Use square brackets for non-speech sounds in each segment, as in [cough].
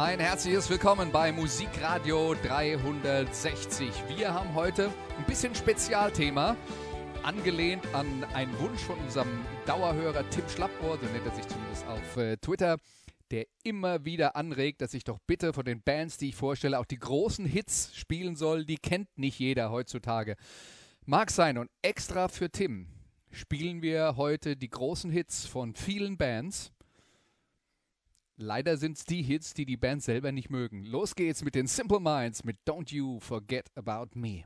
Ein herzliches Willkommen bei Musikradio 360. Wir haben heute ein bisschen Spezialthema, angelehnt an einen Wunsch von unserem Dauerhörer Tim Schlappohr, so nennt er sich zumindest auf äh, Twitter, der immer wieder anregt, dass ich doch bitte von den Bands, die ich vorstelle, auch die großen Hits spielen soll. Die kennt nicht jeder heutzutage. Mag sein und extra für Tim spielen wir heute die großen Hits von vielen Bands. Leider sind es die Hits, die die Band selber nicht mögen. Los geht's mit den Simple Minds mit Don't You Forget About Me.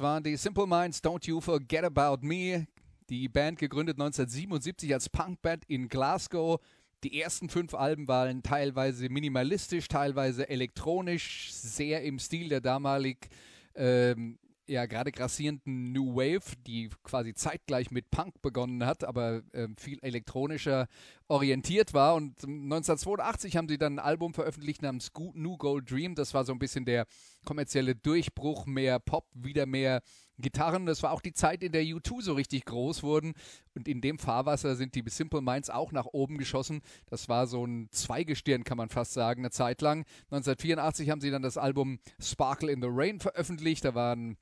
Waren die Simple Minds, Don't You Forget About Me. Die Band gegründet 1977 als Punkband in Glasgow. Die ersten fünf Alben waren teilweise minimalistisch, teilweise elektronisch, sehr im Stil der damalig ähm, ja gerade grassierenden New Wave, die quasi zeitgleich mit Punk begonnen hat, aber äh, viel elektronischer orientiert war. Und 1982 haben sie dann ein Album veröffentlicht namens New Gold Dream. Das war so ein bisschen der kommerzielle Durchbruch, mehr Pop, wieder mehr Gitarren. Das war auch die Zeit, in der U2 so richtig groß wurden. Und in dem Fahrwasser sind die Simple Minds auch nach oben geschossen. Das war so ein Zweigestirn, kann man fast sagen, eine Zeit lang. 1984 haben sie dann das Album Sparkle in the Rain veröffentlicht. Da waren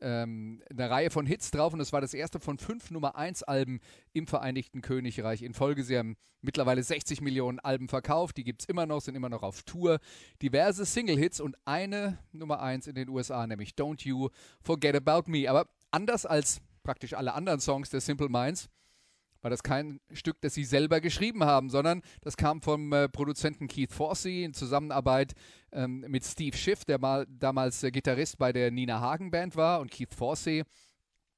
ähm, eine Reihe von Hits drauf und das war das erste von fünf Nummer 1 Alben im Vereinigten Königreich in Folge. Sie haben mittlerweile 60 Millionen Alben verkauft, die gibt es immer noch, sind immer noch auf Tour. Diverse Single-Hits und eine Nummer 1 in den USA, nämlich Don't You Forget About Me. Aber anders als praktisch alle anderen Songs der Simple Minds war das kein Stück, das sie selber geschrieben haben, sondern das kam vom äh, Produzenten Keith Forsey in Zusammenarbeit ähm, mit Steve Schiff, der mal damals äh, Gitarrist bei der Nina Hagen Band war. Und Keith Forsey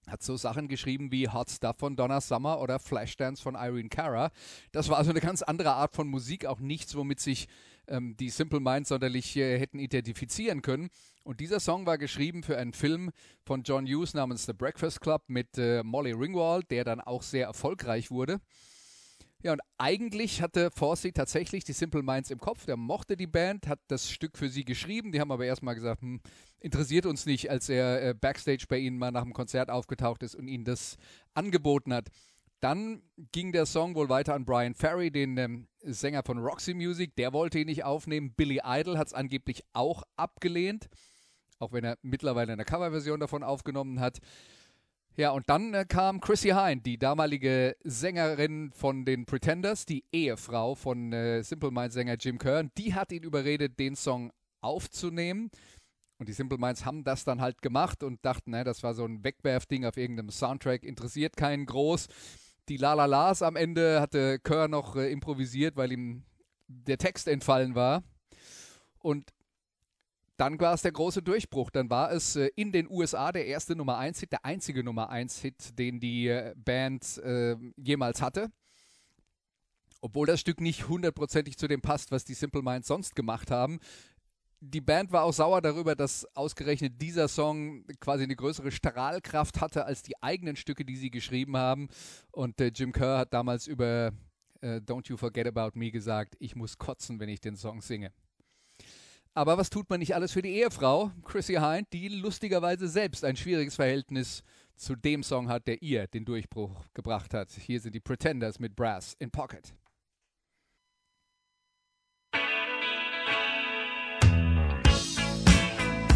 hat so Sachen geschrieben wie Hot Stuff von Donna Summer oder Flashdance von Irene Cara. Das war also eine ganz andere Art von Musik, auch nichts, womit sich ähm, die Simple Minds sonderlich äh, hätten identifizieren können. Und dieser Song war geschrieben für einen Film von John Hughes namens The Breakfast Club mit äh, Molly Ringwald, der dann auch sehr erfolgreich wurde. Ja, und eigentlich hatte Forsey tatsächlich die Simple Minds im Kopf. Der mochte die Band, hat das Stück für sie geschrieben. Die haben aber erstmal gesagt, hm, interessiert uns nicht, als er äh, backstage bei ihnen mal nach dem Konzert aufgetaucht ist und ihnen das angeboten hat. Dann ging der Song wohl weiter an Brian Ferry, den ähm, Sänger von Roxy Music. Der wollte ihn nicht aufnehmen. Billy Idol hat es angeblich auch abgelehnt, auch wenn er mittlerweile eine Coverversion davon aufgenommen hat. Ja, und dann äh, kam Chrissy Hine, die damalige Sängerin von den Pretenders, die Ehefrau von äh, Simple Minds Sänger Jim Kern. Die hat ihn überredet, den Song aufzunehmen. Und die Simple Minds haben das dann halt gemacht und dachten, ne, das war so ein Wegwerfding auf irgendeinem Soundtrack, interessiert keinen groß. Die La La Las am Ende hatte Kerr noch äh, improvisiert, weil ihm der Text entfallen war. Und dann war es der große Durchbruch. Dann war es äh, in den USA der erste Nummer 1 Hit, der einzige Nummer 1 Hit, den die äh, Band äh, jemals hatte. Obwohl das Stück nicht hundertprozentig zu dem passt, was die Simple Minds sonst gemacht haben die Band war auch sauer darüber, dass ausgerechnet dieser Song quasi eine größere Strahlkraft hatte als die eigenen Stücke, die sie geschrieben haben. Und äh, Jim Kerr hat damals über äh, Don't You Forget About Me gesagt, ich muss kotzen, wenn ich den Song singe. Aber was tut man nicht alles für die Ehefrau, Chrissy Hind, die lustigerweise selbst ein schwieriges Verhältnis zu dem Song hat, der ihr den Durchbruch gebracht hat. Hier sind die Pretenders mit Brass in Pocket.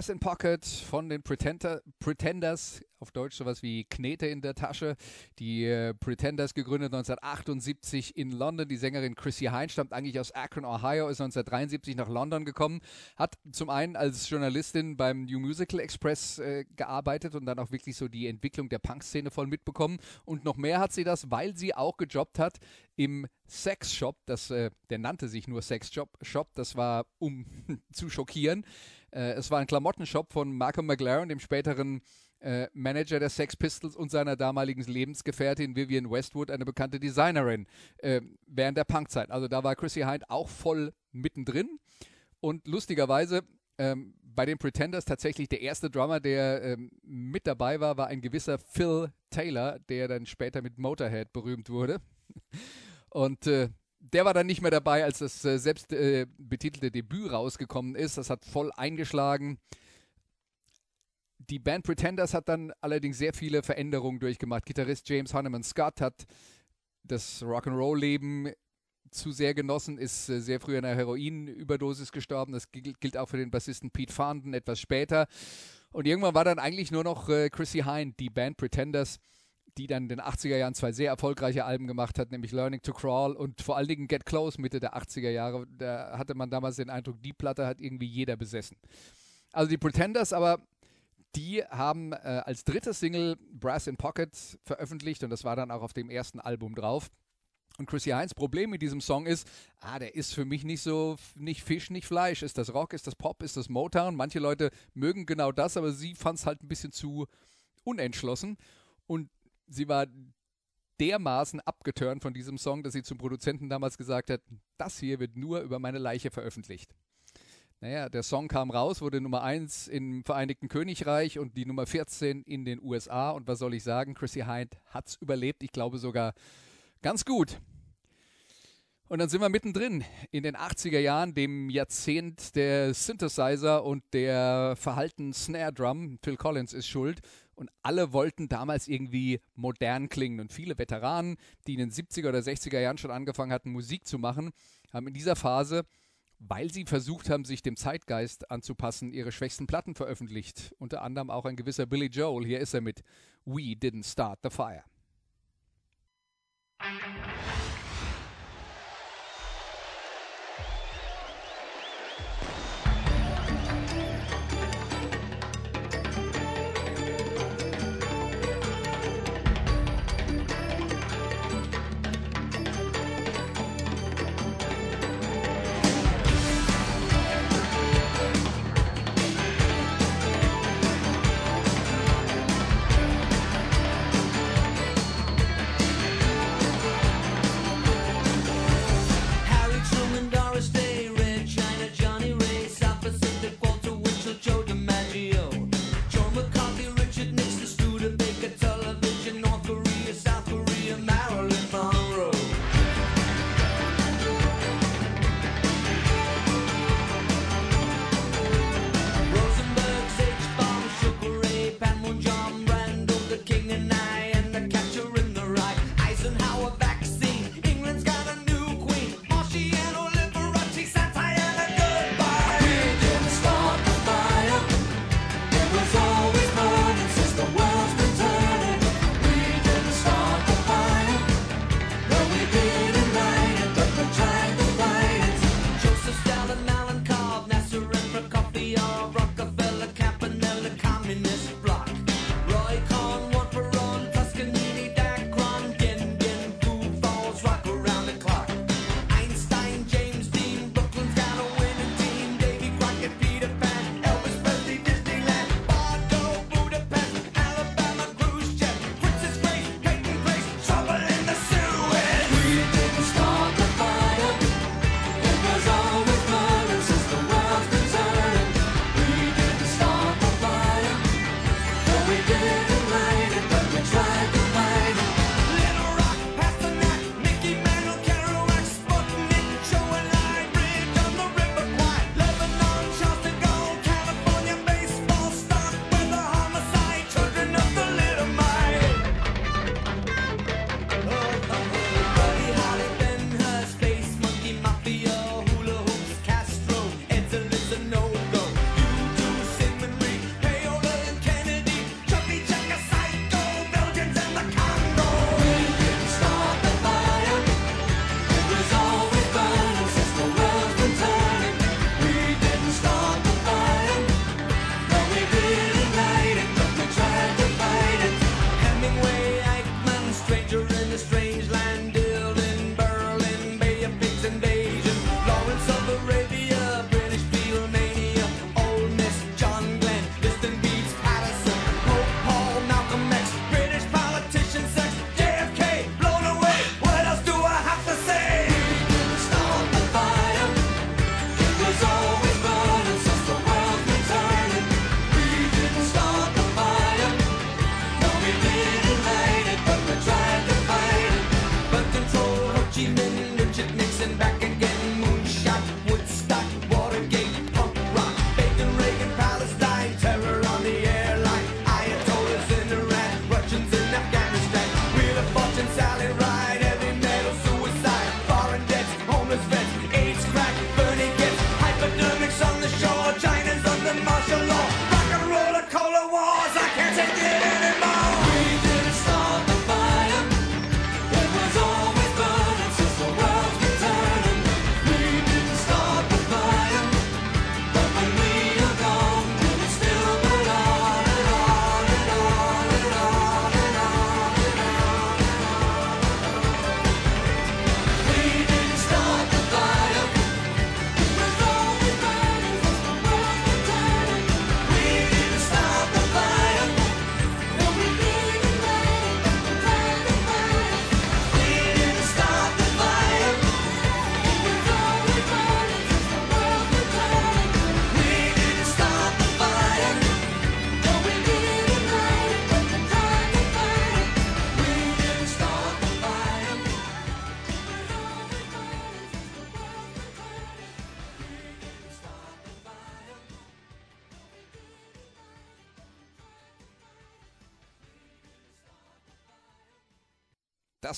Brass in Pocket von den Pretender, Pretenders, auf Deutsch sowas wie Knete in der Tasche. Die äh, Pretenders gegründet 1978 in London. Die Sängerin Chrissy Hine stammt eigentlich aus Akron, Ohio, ist 1973 nach London gekommen, hat zum einen als Journalistin beim New Musical Express äh, gearbeitet und dann auch wirklich so die Entwicklung der Punk-Szene voll mitbekommen. Und noch mehr hat sie das, weil sie auch gejobbt hat im Sexshop. Das, äh, der nannte sich nur Sexshop. Shop, das war um [laughs] zu schockieren. Äh, es war ein Klamottenshop von Malcolm McLaren, dem späteren äh, Manager der Sex Pistols und seiner damaligen Lebensgefährtin Vivian Westwood, eine bekannte Designerin, äh, während der Punkzeit. Also da war Chrissy Hind auch voll mittendrin. Und lustigerweise ähm, bei den Pretenders tatsächlich der erste Drummer, der ähm, mit dabei war, war ein gewisser Phil Taylor, der dann später mit Motorhead berühmt wurde. [laughs] Und äh, der war dann nicht mehr dabei, als das äh, selbst äh, betitelte Debüt rausgekommen ist. Das hat voll eingeschlagen. Die Band Pretenders hat dann allerdings sehr viele Veränderungen durchgemacht. Gitarrist James Honeyman Scott hat das Rock'n'Roll-Leben zu sehr genossen, ist äh, sehr früh an einer Heroinüberdosis gestorben. Das gilt, gilt auch für den Bassisten Pete Farnden etwas später. Und irgendwann war dann eigentlich nur noch äh, Chrissy Hind, die Band Pretenders, die dann in den 80er Jahren zwei sehr erfolgreiche Alben gemacht hat, nämlich Learning to Crawl und vor allen Dingen Get Close Mitte der 80er Jahre. Da hatte man damals den Eindruck, die Platte hat irgendwie jeder besessen. Also die Pretenders aber, die haben äh, als drittes Single Brass in Pocket veröffentlicht und das war dann auch auf dem ersten Album drauf. Und Chrissy Heinz Problem mit diesem Song ist, ah, der ist für mich nicht so, nicht Fisch, nicht Fleisch. Ist das Rock, ist das Pop, ist das Motown? Manche Leute mögen genau das, aber sie fand es halt ein bisschen zu unentschlossen. Und sie war dermaßen abgeturnt von diesem Song, dass sie zum Produzenten damals gesagt hat, das hier wird nur über meine Leiche veröffentlicht. Naja, der Song kam raus, wurde Nummer 1 im Vereinigten Königreich und die Nummer 14 in den USA. Und was soll ich sagen? Chrissy Hind hat's überlebt. Ich glaube sogar ganz gut. Und dann sind wir mittendrin in den 80er Jahren, dem Jahrzehnt der Synthesizer und der verhalten Snare Drum. Phil Collins ist schuld. Und alle wollten damals irgendwie modern klingen. Und viele Veteranen, die in den 70er oder 60er Jahren schon angefangen hatten, Musik zu machen, haben in dieser Phase, weil sie versucht haben, sich dem Zeitgeist anzupassen, ihre schwächsten Platten veröffentlicht. Unter anderem auch ein gewisser Billy Joel. Hier ist er mit We Didn't Start the Fire.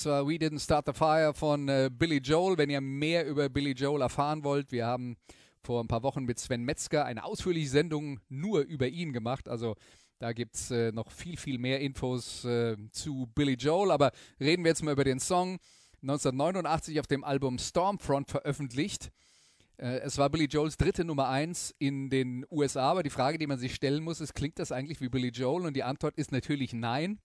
Das war We Didn't Start the Fire von äh, Billy Joel. Wenn ihr mehr über Billy Joel erfahren wollt, wir haben vor ein paar Wochen mit Sven Metzger eine ausführliche Sendung nur über ihn gemacht. Also da gibt es äh, noch viel, viel mehr Infos äh, zu Billy Joel. Aber reden wir jetzt mal über den Song. 1989 auf dem Album Stormfront veröffentlicht. Äh, es war Billy Joels dritte Nummer 1 in den USA, aber die Frage, die man sich stellen muss, ist, klingt das eigentlich wie Billy Joel? Und die Antwort ist natürlich nein.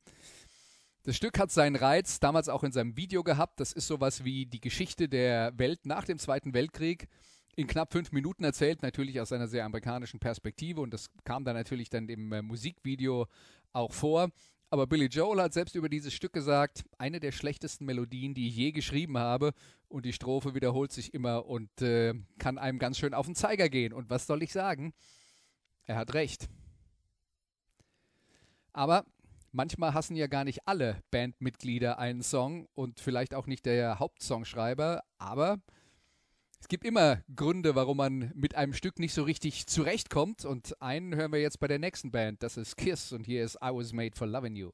Das Stück hat seinen Reiz damals auch in seinem Video gehabt. Das ist sowas wie die Geschichte der Welt nach dem Zweiten Weltkrieg in knapp fünf Minuten erzählt, natürlich aus einer sehr amerikanischen Perspektive und das kam dann natürlich dann im äh, Musikvideo auch vor. Aber Billy Joel hat selbst über dieses Stück gesagt, eine der schlechtesten Melodien, die ich je geschrieben habe. Und die Strophe wiederholt sich immer und äh, kann einem ganz schön auf den Zeiger gehen. Und was soll ich sagen? Er hat recht. Aber manchmal hassen ja gar nicht alle Bandmitglieder einen Song und vielleicht auch nicht der Hauptsongschreiber, aber es gibt immer Gründe, warum man mit einem Stück nicht so richtig zurechtkommt und einen hören wir jetzt bei der nächsten Band, das ist Kiss und hier ist I Was Made for Loving You.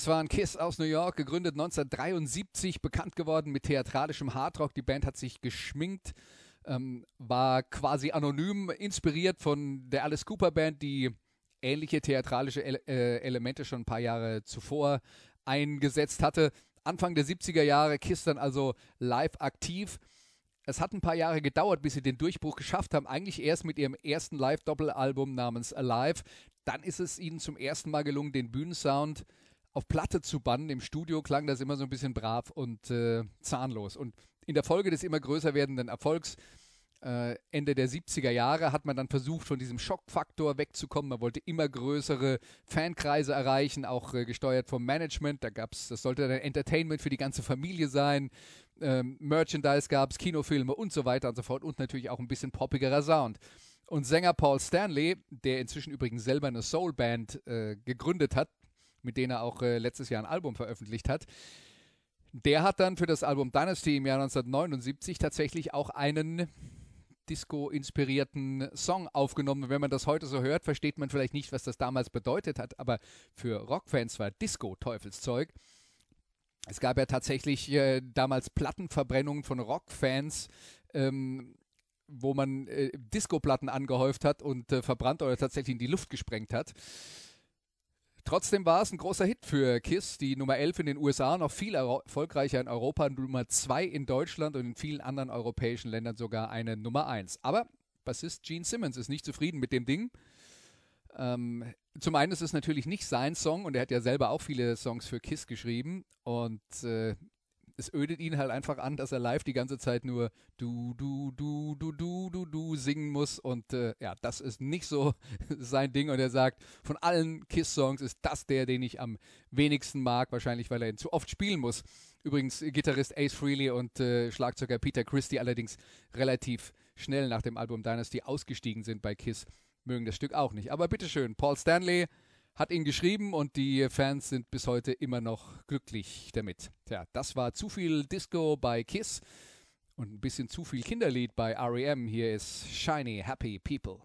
Das war ein Kiss aus New York, gegründet 1973, bekannt geworden mit theatralischem Hardrock. Die Band hat sich geschminkt, ähm, war quasi anonym, inspiriert von der Alice Cooper Band, die ähnliche theatralische Ele äh, Elemente schon ein paar Jahre zuvor eingesetzt hatte. Anfang der 70er Jahre Kiss dann also live aktiv. Es hat ein paar Jahre gedauert, bis sie den Durchbruch geschafft haben. Eigentlich erst mit ihrem ersten Live-Doppelalbum namens Alive. Dann ist es ihnen zum ersten Mal gelungen, den Bühnensound auf Platte zu bannen. Im Studio klang das immer so ein bisschen brav und äh, zahnlos. Und in der Folge des immer größer werdenden Erfolgs äh, Ende der 70er Jahre hat man dann versucht, von diesem Schockfaktor wegzukommen. Man wollte immer größere Fankreise erreichen, auch äh, gesteuert vom Management. Da gab's, das sollte dann Entertainment für die ganze Familie sein. Ähm, Merchandise gab's, Kinofilme und so weiter und so fort und natürlich auch ein bisschen poppigerer Sound. Und Sänger Paul Stanley, der inzwischen übrigens selber eine Soulband äh, gegründet hat, mit denen er auch äh, letztes Jahr ein Album veröffentlicht hat, der hat dann für das Album Dynasty im Jahr 1979 tatsächlich auch einen Disco-inspirierten Song aufgenommen. Wenn man das heute so hört, versteht man vielleicht nicht, was das damals bedeutet hat, aber für Rockfans war Disco Teufelszeug. Es gab ja tatsächlich äh, damals Plattenverbrennungen von Rockfans, ähm, wo man äh, Disco-Platten angehäuft hat und äh, verbrannt oder tatsächlich in die Luft gesprengt hat. Trotzdem war es ein großer Hit für Kiss, die Nummer 11 in den USA, noch viel erfolgreicher in Europa, Nummer 2 in Deutschland und in vielen anderen europäischen Ländern sogar eine Nummer 1. Aber Bassist Gene Simmons ist nicht zufrieden mit dem Ding. Ähm, zum einen ist es natürlich nicht sein Song und er hat ja selber auch viele Songs für Kiss geschrieben und äh, es ödet ihn halt einfach an, dass er live die ganze Zeit nur du, du, du, du, du, du, du singen muss. Und äh, ja, das ist nicht so [laughs] sein Ding. Und er sagt, von allen Kiss-Songs ist das der, den ich am wenigsten mag, wahrscheinlich, weil er ihn zu oft spielen muss. Übrigens, Gitarrist Ace Frehley und äh, Schlagzeuger Peter Christie allerdings relativ schnell nach dem Album Dynasty ausgestiegen sind bei Kiss, mögen das Stück auch nicht. Aber bitteschön, Paul Stanley hat ihn geschrieben und die Fans sind bis heute immer noch glücklich damit. Tja, das war zu viel Disco bei Kiss und ein bisschen zu viel Kinderlied bei REM. Hier ist Shiny Happy People.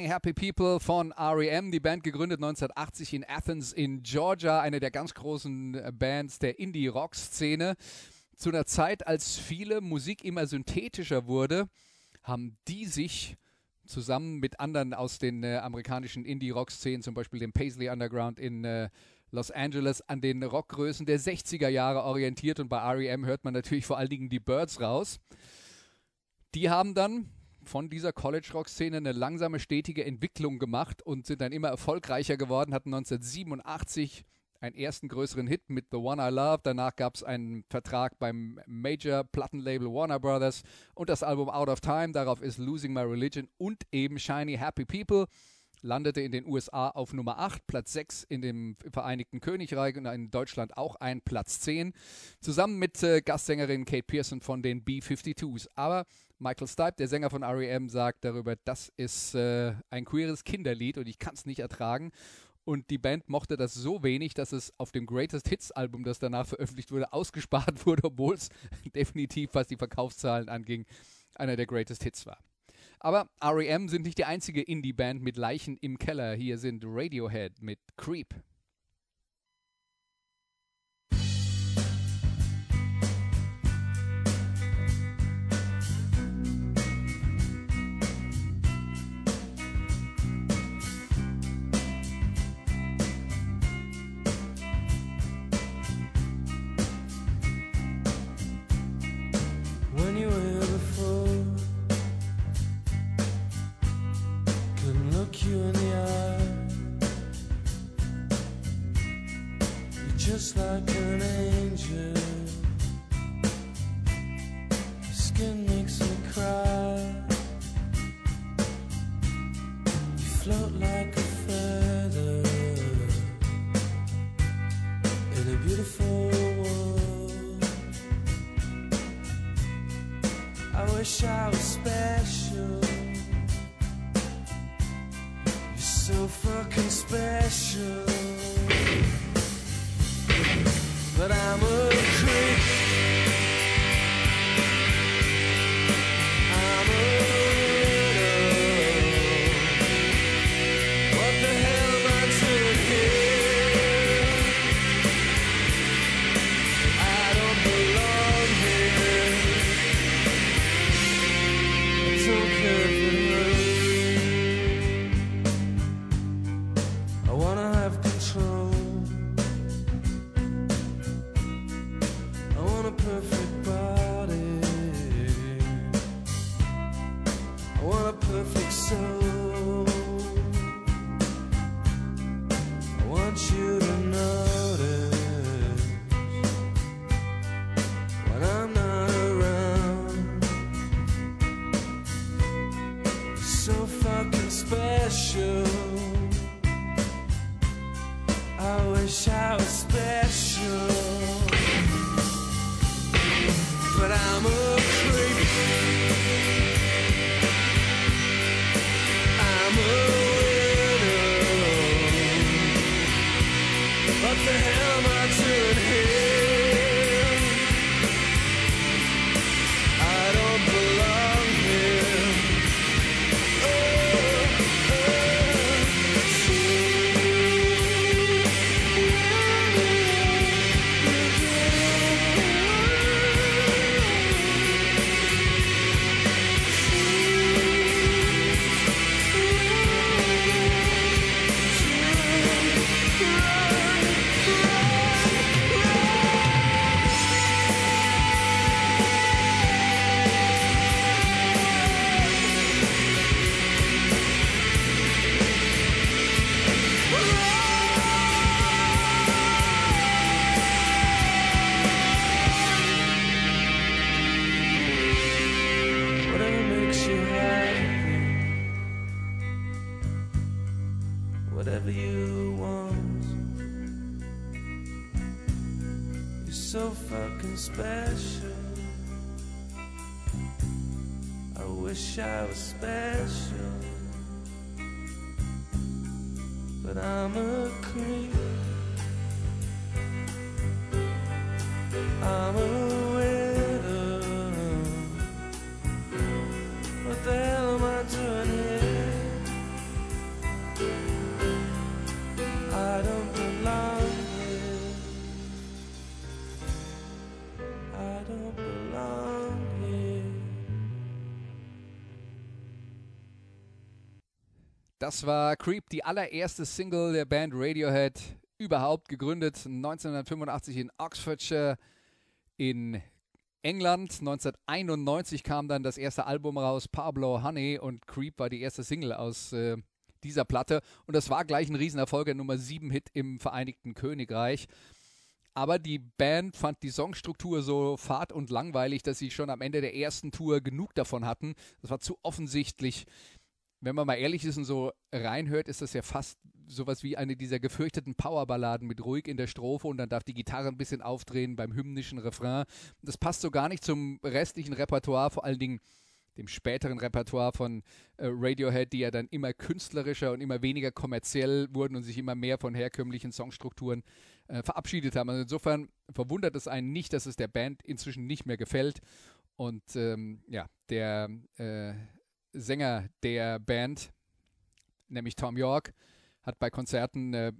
Shiny Happy People von REM, die Band gegründet 1980 in Athens in Georgia, eine der ganz großen äh, Bands der Indie-Rock-Szene. Zu einer Zeit, als viele Musik immer synthetischer wurde, haben die sich zusammen mit anderen aus den äh, amerikanischen Indie-Rock-Szenen, zum Beispiel dem Paisley Underground in äh, Los Angeles, an den Rockgrößen der 60er Jahre orientiert. Und bei REM hört man natürlich vor allen Dingen die Birds raus. Die haben dann von dieser College-Rock-Szene eine langsame, stetige Entwicklung gemacht und sind dann immer erfolgreicher geworden, hatten 1987 einen ersten größeren Hit mit The One I Love. Danach gab es einen Vertrag beim Major-Plattenlabel Warner Brothers und das Album Out of Time. Darauf ist Losing My Religion und eben Shiny Happy People. Landete in den USA auf Nummer 8, Platz 6 in dem Vereinigten Königreich und in Deutschland auch ein Platz 10. Zusammen mit äh, Gastsängerin Kate Pearson von den B-52s. Aber Michael Stipe, der Sänger von REM, sagt darüber, das ist äh, ein queeres Kinderlied und ich kann es nicht ertragen. Und die Band mochte das so wenig, dass es auf dem Greatest Hits Album, das danach veröffentlicht wurde, ausgespart [laughs] wurde, obwohl es definitiv, was die Verkaufszahlen anging, einer der Greatest Hits war. Aber REM sind nicht die einzige Indie-Band mit Leichen im Keller. Hier sind Radiohead mit Creep. Just like spend Das war Creep, die allererste Single der Band Radiohead überhaupt, gegründet 1985 in Oxfordshire in England. 1991 kam dann das erste Album raus, Pablo Honey, und Creep war die erste Single aus äh, dieser Platte. Und das war gleich ein Riesenerfolg, ein Nummer 7 Hit im Vereinigten Königreich. Aber die Band fand die Songstruktur so fad und langweilig, dass sie schon am Ende der ersten Tour genug davon hatten. Das war zu offensichtlich wenn man mal ehrlich ist und so reinhört, ist das ja fast sowas wie eine dieser gefürchteten Powerballaden mit ruhig in der Strophe und dann darf die Gitarre ein bisschen aufdrehen beim hymnischen Refrain. Das passt so gar nicht zum restlichen Repertoire, vor allen Dingen dem späteren Repertoire von äh, Radiohead, die ja dann immer künstlerischer und immer weniger kommerziell wurden und sich immer mehr von herkömmlichen Songstrukturen äh, verabschiedet haben. Also insofern verwundert es einen nicht, dass es der Band inzwischen nicht mehr gefällt. Und ähm, ja, der äh, Sänger der Band, nämlich Tom York, hat bei Konzerten äh,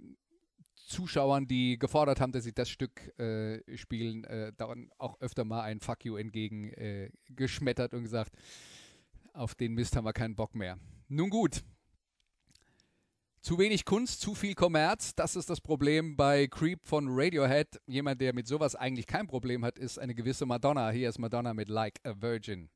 Zuschauern, die gefordert haben, dass sie das Stück äh, spielen, äh, dann auch öfter mal ein Fuck you entgegen äh, und gesagt, auf den Mist haben wir keinen Bock mehr. Nun gut. Zu wenig Kunst, zu viel Kommerz, das ist das Problem bei Creep von Radiohead. Jemand, der mit sowas eigentlich kein Problem hat, ist eine gewisse Madonna. Hier ist Madonna mit Like a Virgin.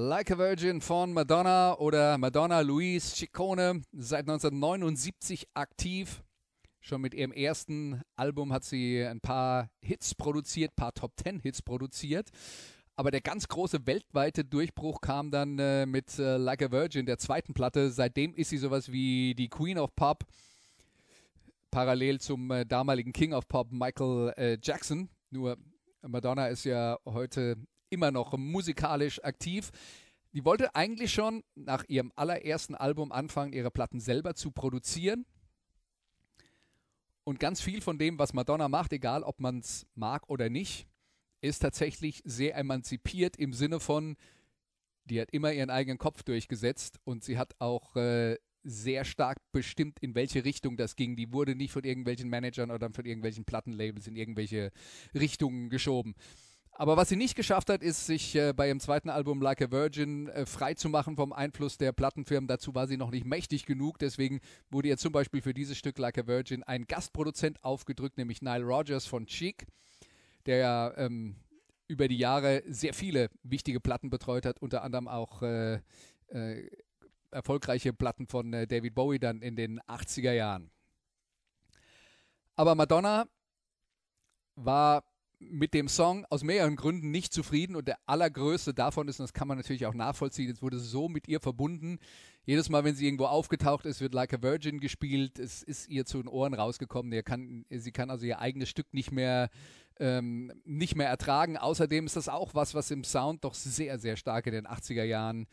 Like a Virgin von Madonna oder Madonna Louise Ciccone, seit 1979 aktiv. Schon mit ihrem ersten Album hat sie ein paar Hits produziert, paar Top Ten Hits produziert. Aber der ganz große weltweite Durchbruch kam dann äh, mit äh, Like a Virgin, der zweiten Platte. Seitdem ist sie sowas wie die Queen of Pop, parallel zum äh, damaligen King of Pop Michael äh, Jackson. Nur Madonna ist ja heute immer noch musikalisch aktiv. Die wollte eigentlich schon nach ihrem allerersten Album anfangen, ihre Platten selber zu produzieren. Und ganz viel von dem, was Madonna macht, egal ob man es mag oder nicht, ist tatsächlich sehr emanzipiert im Sinne von, die hat immer ihren eigenen Kopf durchgesetzt und sie hat auch äh, sehr stark bestimmt, in welche Richtung das ging. Die wurde nicht von irgendwelchen Managern oder von irgendwelchen Plattenlabels in irgendwelche Richtungen geschoben. Aber was sie nicht geschafft hat, ist, sich äh, bei ihrem zweiten Album Like a Virgin äh, frei vom Einfluss der Plattenfirmen. Dazu war sie noch nicht mächtig genug. Deswegen wurde ihr zum Beispiel für dieses Stück Like a Virgin ein Gastproduzent aufgedrückt, nämlich Nile Rodgers von Cheek, der ja ähm, über die Jahre sehr viele wichtige Platten betreut hat, unter anderem auch äh, äh, erfolgreiche Platten von äh, David Bowie dann in den 80er Jahren. Aber Madonna war mit dem Song aus mehreren Gründen nicht zufrieden und der allergrößte davon ist, und das kann man natürlich auch nachvollziehen, es wurde so mit ihr verbunden. Jedes Mal, wenn sie irgendwo aufgetaucht ist, wird Like a Virgin gespielt. Es ist ihr zu den Ohren rausgekommen. Er kann, sie kann also ihr eigenes Stück nicht mehr, ähm, nicht mehr ertragen. Außerdem ist das auch was, was im Sound doch sehr, sehr stark in den 80er Jahren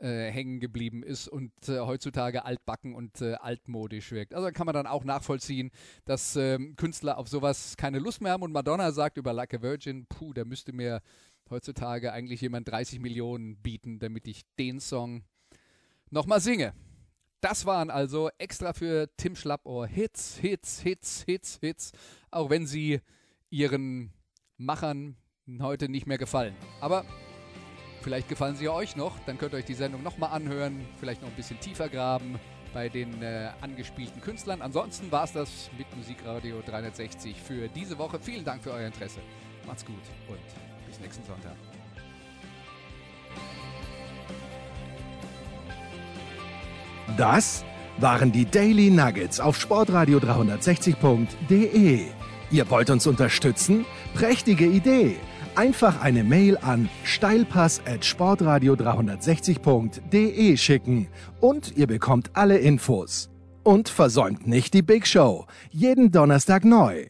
äh, hängen geblieben ist und äh, heutzutage altbacken und äh, altmodisch wirkt. Also kann man dann auch nachvollziehen, dass ähm, Künstler auf sowas keine Lust mehr haben und Madonna sagt über Like a Virgin, puh, da müsste mir heutzutage eigentlich jemand 30 Millionen bieten, damit ich den Song nochmal singe. Das waren also extra für Tim Schlappohr Hits, Hits, Hits, Hits, Hits, auch wenn sie ihren Machern heute nicht mehr gefallen. Aber Vielleicht gefallen sie euch noch, dann könnt ihr euch die Sendung nochmal anhören, vielleicht noch ein bisschen tiefer graben bei den äh, angespielten Künstlern. Ansonsten war es das mit Musikradio 360 für diese Woche. Vielen Dank für euer Interesse. Macht's gut und bis nächsten Sonntag. Das waren die Daily Nuggets auf Sportradio 360.de. Ihr wollt uns unterstützen? Prächtige Idee! Einfach eine Mail an steilpass at sportradio 360.de schicken und ihr bekommt alle Infos. Und versäumt nicht die Big Show. Jeden Donnerstag neu.